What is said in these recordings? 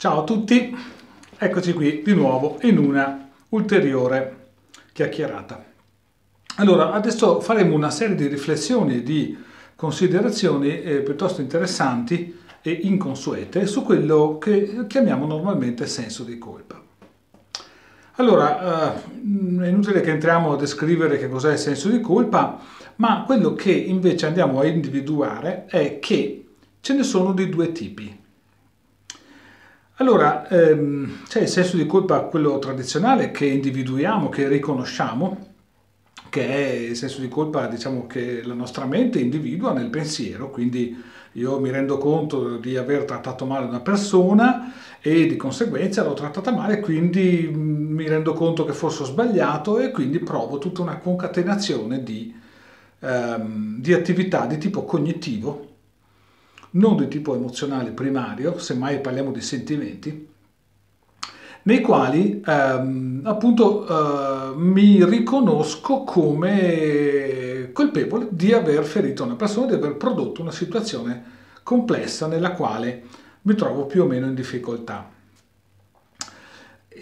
Ciao a tutti, eccoci qui di nuovo in una ulteriore chiacchierata. Allora, adesso faremo una serie di riflessioni e di considerazioni eh, piuttosto interessanti e inconsuete su quello che chiamiamo normalmente senso di colpa. Allora, eh, è inutile che entriamo a descrivere che cos'è il senso di colpa, ma quello che invece andiamo a individuare è che ce ne sono di due tipi. Allora, ehm, c'è il senso di colpa, quello tradizionale, che individuiamo, che riconosciamo, che è il senso di colpa, diciamo, che la nostra mente individua nel pensiero, quindi io mi rendo conto di aver trattato male una persona e di conseguenza l'ho trattata male, quindi mm, mi rendo conto che forse ho sbagliato e quindi provo tutta una concatenazione di, ehm, di attività di tipo cognitivo non di tipo emozionale primario, semmai parliamo di sentimenti, nei quali ehm, appunto eh, mi riconosco come colpevole di aver ferito una persona, di aver prodotto una situazione complessa nella quale mi trovo più o meno in difficoltà.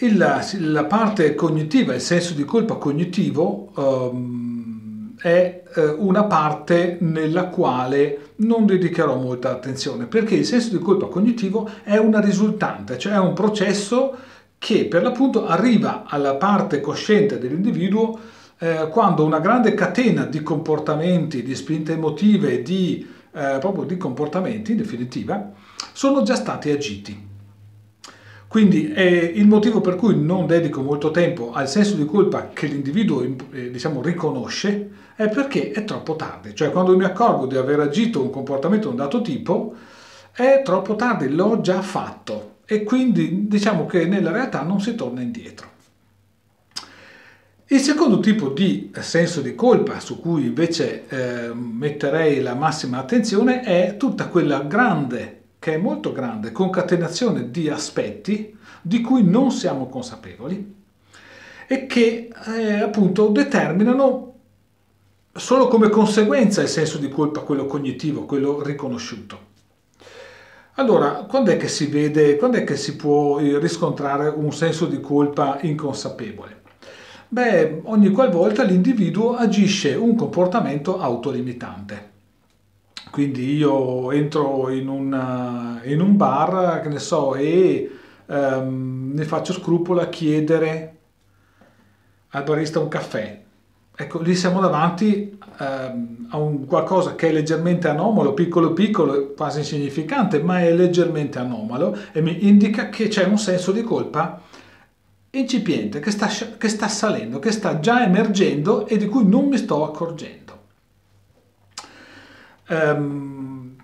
La parte cognitiva, il senso di colpa cognitivo, ehm, è eh, una parte nella quale non dedicherò molta attenzione, perché il senso di colpa cognitivo è una risultante, cioè è un processo che per l'appunto arriva alla parte cosciente dell'individuo eh, quando una grande catena di comportamenti, di spinte emotive, di, eh, proprio di comportamenti in definitiva, sono già stati agiti. Quindi è il motivo per cui non dedico molto tempo al senso di colpa che l'individuo eh, diciamo, riconosce, è perché è troppo tardi. Cioè quando mi accorgo di aver agito un comportamento di un dato tipo, è troppo tardi, l'ho già fatto e quindi diciamo che nella realtà non si torna indietro. Il secondo tipo di senso di colpa su cui invece eh, metterei la massima attenzione è tutta quella grande che è molto grande, concatenazione di aspetti di cui non siamo consapevoli e che eh, appunto determinano solo come conseguenza il senso di colpa, quello cognitivo, quello riconosciuto. Allora, quando è che si vede, quando è che si può eh, riscontrare un senso di colpa inconsapevole? Beh, ogni qualvolta l'individuo agisce un comportamento autolimitante. Quindi io entro in, una, in un bar, che ne so, e um, ne faccio scrupolo a chiedere al barista un caffè. Ecco, lì siamo davanti um, a un qualcosa che è leggermente anomalo, piccolo piccolo, quasi insignificante, ma è leggermente anomalo e mi indica che c'è un senso di colpa incipiente, che sta, che sta salendo, che sta già emergendo e di cui non mi sto accorgendo. Um,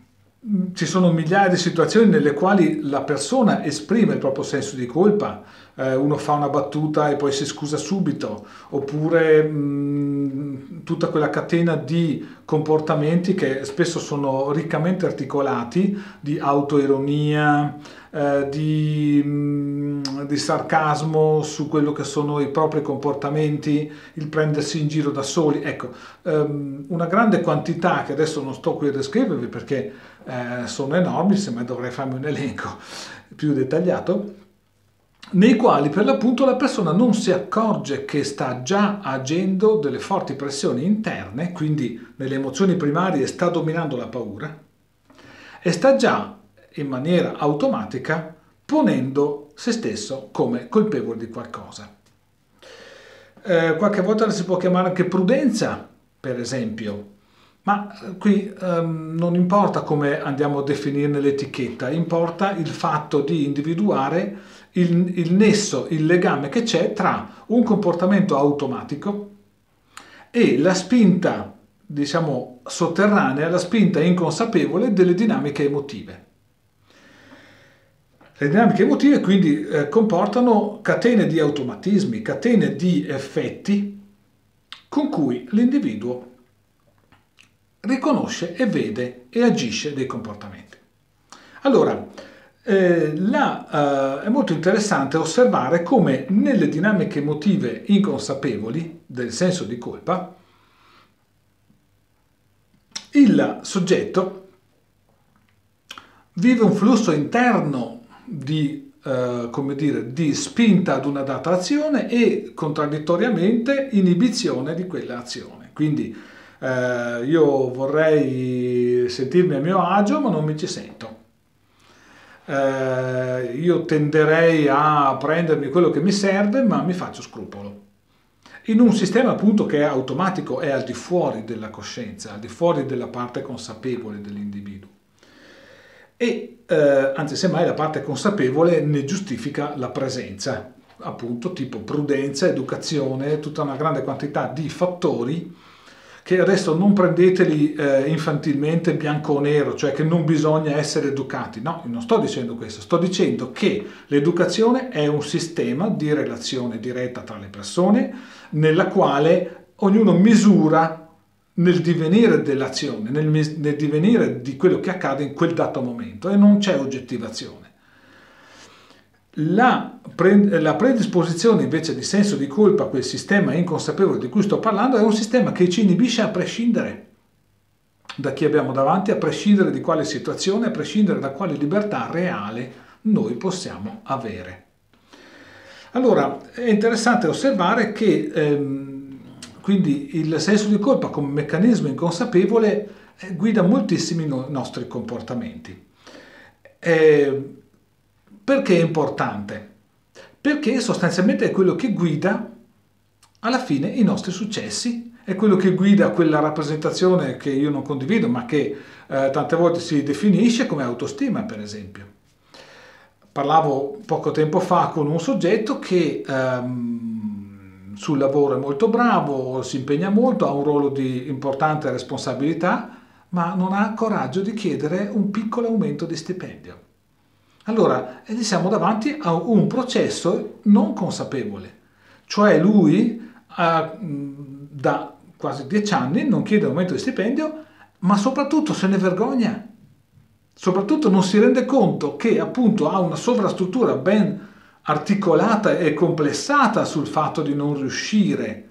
ci sono migliaia di situazioni nelle quali la persona esprime il proprio senso di colpa, eh, uno fa una battuta e poi si scusa subito, oppure mh, tutta quella catena di comportamenti che spesso sono riccamente articolati, di autoironia, eh, di, mh, di, sarcasmo su quello che sono i propri comportamenti, il prendersi in giro da soli. Ecco, ehm, una grande quantità che adesso non sto qui a descrivervi perché eh, sono enormi, semmai dovrei farmi un elenco più dettagliato, nei quali per l'appunto la persona non si accorge che sta già agendo delle forti pressioni interne, quindi nelle emozioni primarie sta dominando la paura, e sta già in maniera automatica ponendo se stesso come colpevole di qualcosa. Eh, qualche volta la si può chiamare anche prudenza, per esempio, ma eh, qui um, non importa come andiamo a definirne l'etichetta, importa il fatto di individuare il, il nesso, il legame che c'è tra un comportamento automatico e la spinta, diciamo, sotterranea, la spinta inconsapevole delle dinamiche emotive. Le dinamiche emotive quindi eh, comportano catene di automatismi, catene di effetti con cui l'individuo riconosce e vede e agisce dei comportamenti. Allora, eh, la, eh, è molto interessante osservare come nelle dinamiche emotive inconsapevoli del senso di colpa, il soggetto vive un flusso interno di eh, come dire, di spinta ad una data azione e contraddittoriamente inibizione di quella azione. Quindi eh, io vorrei sentirmi a mio agio ma non mi ci sento. Eh, io tenderei a prendermi quello che mi serve ma mi faccio scrupolo. In un sistema appunto che è automatico, è al di fuori della coscienza, al di fuori della parte consapevole dell'individuo. E eh, anzi, semmai la parte consapevole ne giustifica la presenza, appunto tipo prudenza, educazione, tutta una grande quantità di fattori che adesso non prendeteli eh, infantilmente bianco o nero, cioè che non bisogna essere educati. No, non sto dicendo questo, sto dicendo che l'educazione è un sistema di relazione diretta tra le persone nella quale ognuno misura nel divenire dell'azione, nel, nel divenire di quello che accade in quel dato momento e non c'è oggettivazione. La, pre, la, predisposizione invece di senso di colpa, quel sistema inconsapevole di cui sto parlando, è un sistema che ci inibisce a prescindere da chi abbiamo davanti, a prescindere di quale situazione, a prescindere da quale libertà reale noi possiamo avere. Allora, è interessante osservare che ehm, quindi il senso di colpa come meccanismo inconsapevole eh, guida moltissimi no- nostri comportamenti. Eh, perché è importante? Perché sostanzialmente è quello che guida alla fine i nostri successi, è quello che guida quella rappresentazione che io non condivido, ma che eh, tante volte si definisce come autostima, per esempio. Parlavo poco tempo fa con un soggetto che ehm, sul lavoro è molto bravo, si impegna molto, ha un ruolo di importante responsabilità, ma non ha coraggio di chiedere un piccolo aumento di stipendio. Allora, siamo davanti a un processo non consapevole, cioè lui da quasi dieci anni non chiede aumento di stipendio, ma soprattutto se ne vergogna. Soprattutto non si rende conto che appunto ha una sovrastruttura ben articolata e complessata sul fatto di non riuscire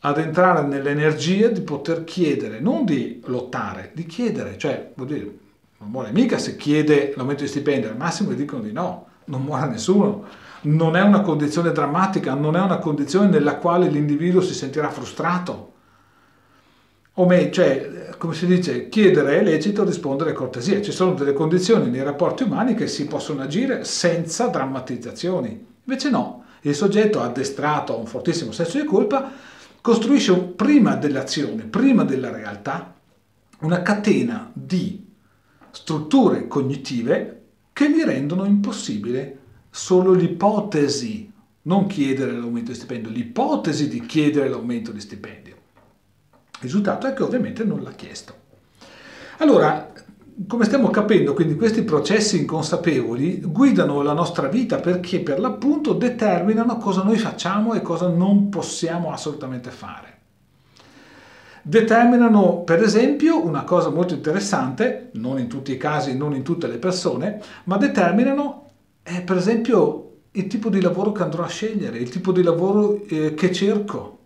ad entrare nell'energia di poter chiedere, non di lottare, di chiedere, cioè vuol dire non muore mica se chiede l'aumento di stipendio, al massimo gli dicono di no, non muore nessuno. Non è una condizione drammatica, non è una condizione nella quale l'individuo si sentirà frustrato. O cioè, come si dice, chiedere è lecito, rispondere è cortesia. Ci sono delle condizioni nei rapporti umani che si possono agire senza drammatizzazioni. Invece no, il soggetto addestrato a un fortissimo senso di colpa costruisce prima dell'azione, prima della realtà, una catena di strutture cognitive che gli rendono impossibile solo l'ipotesi, non chiedere l'aumento di stipendio, l'ipotesi di chiedere l'aumento di stipendio. Il risultato è che ovviamente non l'ha chiesto. Allora, come stiamo capendo, quindi questi processi inconsapevoli guidano la nostra vita perché per l'appunto determinano cosa noi facciamo e cosa non possiamo assolutamente fare determinano per esempio una cosa molto interessante, non in tutti i casi, non in tutte le persone, ma determinano eh, per esempio il tipo di lavoro che andrò a scegliere, il tipo di lavoro eh, che cerco.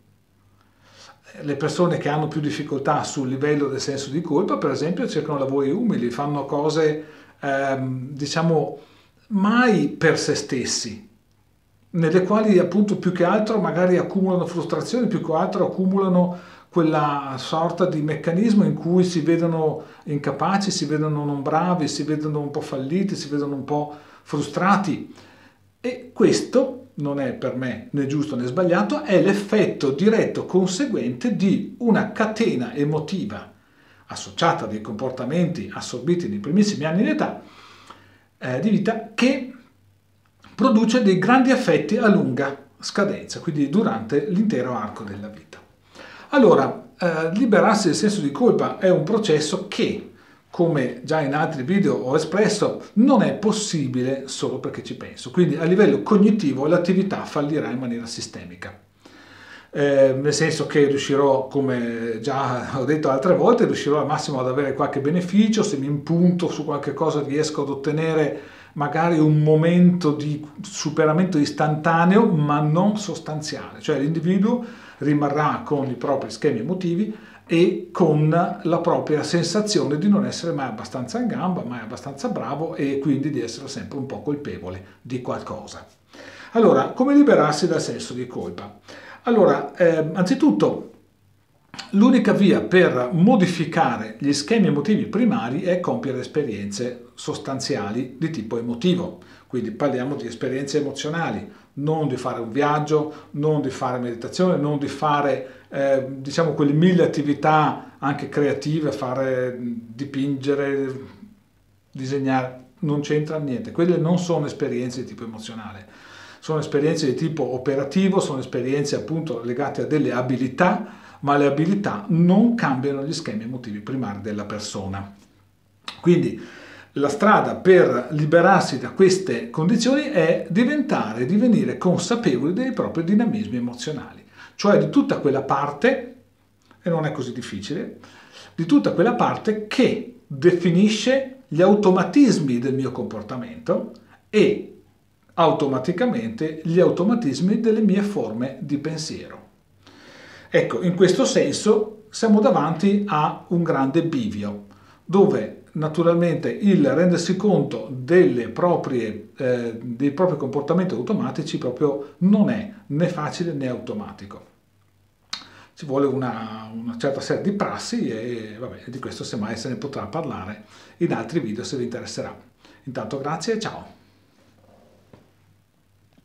Le persone che hanno più difficoltà sul livello del senso di colpa, per esempio, cercano lavori umili, fanno cose, ehm, diciamo, mai per se stessi, nelle quali appunto più che altro magari accumulano frustrazioni, più che altro accumulano quella sorta di meccanismo in cui si vedono incapaci, si vedono non bravi, si vedono un po' falliti, si vedono un po' frustrati. E questo non è per me né giusto né sbagliato, è l'effetto diretto conseguente di una catena emotiva associata a dei comportamenti assorbiti nei primissimi anni di età eh, di vita che produce dei grandi effetti a lunga scadenza, quindi durante l'intero arco della vita. Allora, eh, liberarsi del senso di colpa è un processo che, come già in altri video ho espresso, non è possibile solo perché ci penso. Quindi a livello cognitivo l'attività fallirà in maniera sistemica. Eh, nel senso che riuscirò, come già ho detto altre volte, riuscirò al massimo ad avere qualche beneficio, se mi impunto su qualche cosa riesco ad ottenere magari un momento di superamento istantaneo ma non sostanziale, cioè l'individuo rimarrà con i propri schemi emotivi e con la propria sensazione di non essere mai abbastanza in gamba, mai abbastanza bravo e quindi di essere sempre un po' colpevole di qualcosa. Allora, come liberarsi dal senso di colpa? Allora, eh, anzitutto, l'unica via per modificare gli schemi emotivi primari è compiere esperienze sostanziali di tipo emotivo. Quindi parliamo di esperienze emozionali, non di fare un viaggio, non di fare meditazione, non di fare eh, diciamo quelle mille attività anche creative, fare dipingere, disegnare, non c'entra niente. Quelle non sono esperienze di tipo emozionale, sono esperienze di tipo operativo, sono esperienze appunto legate a delle abilità, ma le abilità non cambiano gli schemi emotivi primari della persona. Quindi la strada per liberarsi da queste condizioni è diventare, divenire consapevoli dei propri dinamismi emozionali cioè di tutta quella parte, e non è così difficile, di tutta quella parte che definisce gli automatismi del mio comportamento e automaticamente gli automatismi delle mie forme di pensiero. Ecco, in questo senso siamo davanti a un grande bivio, dove naturalmente il rendersi conto proprie, eh, dei propri comportamenti automatici proprio non è né facile né automatico. Ci vuole una, una certa serie di prassi e vabbè, di questo semmai se ne potrà parlare in altri video se vi interesserà. Intanto grazie e ciao!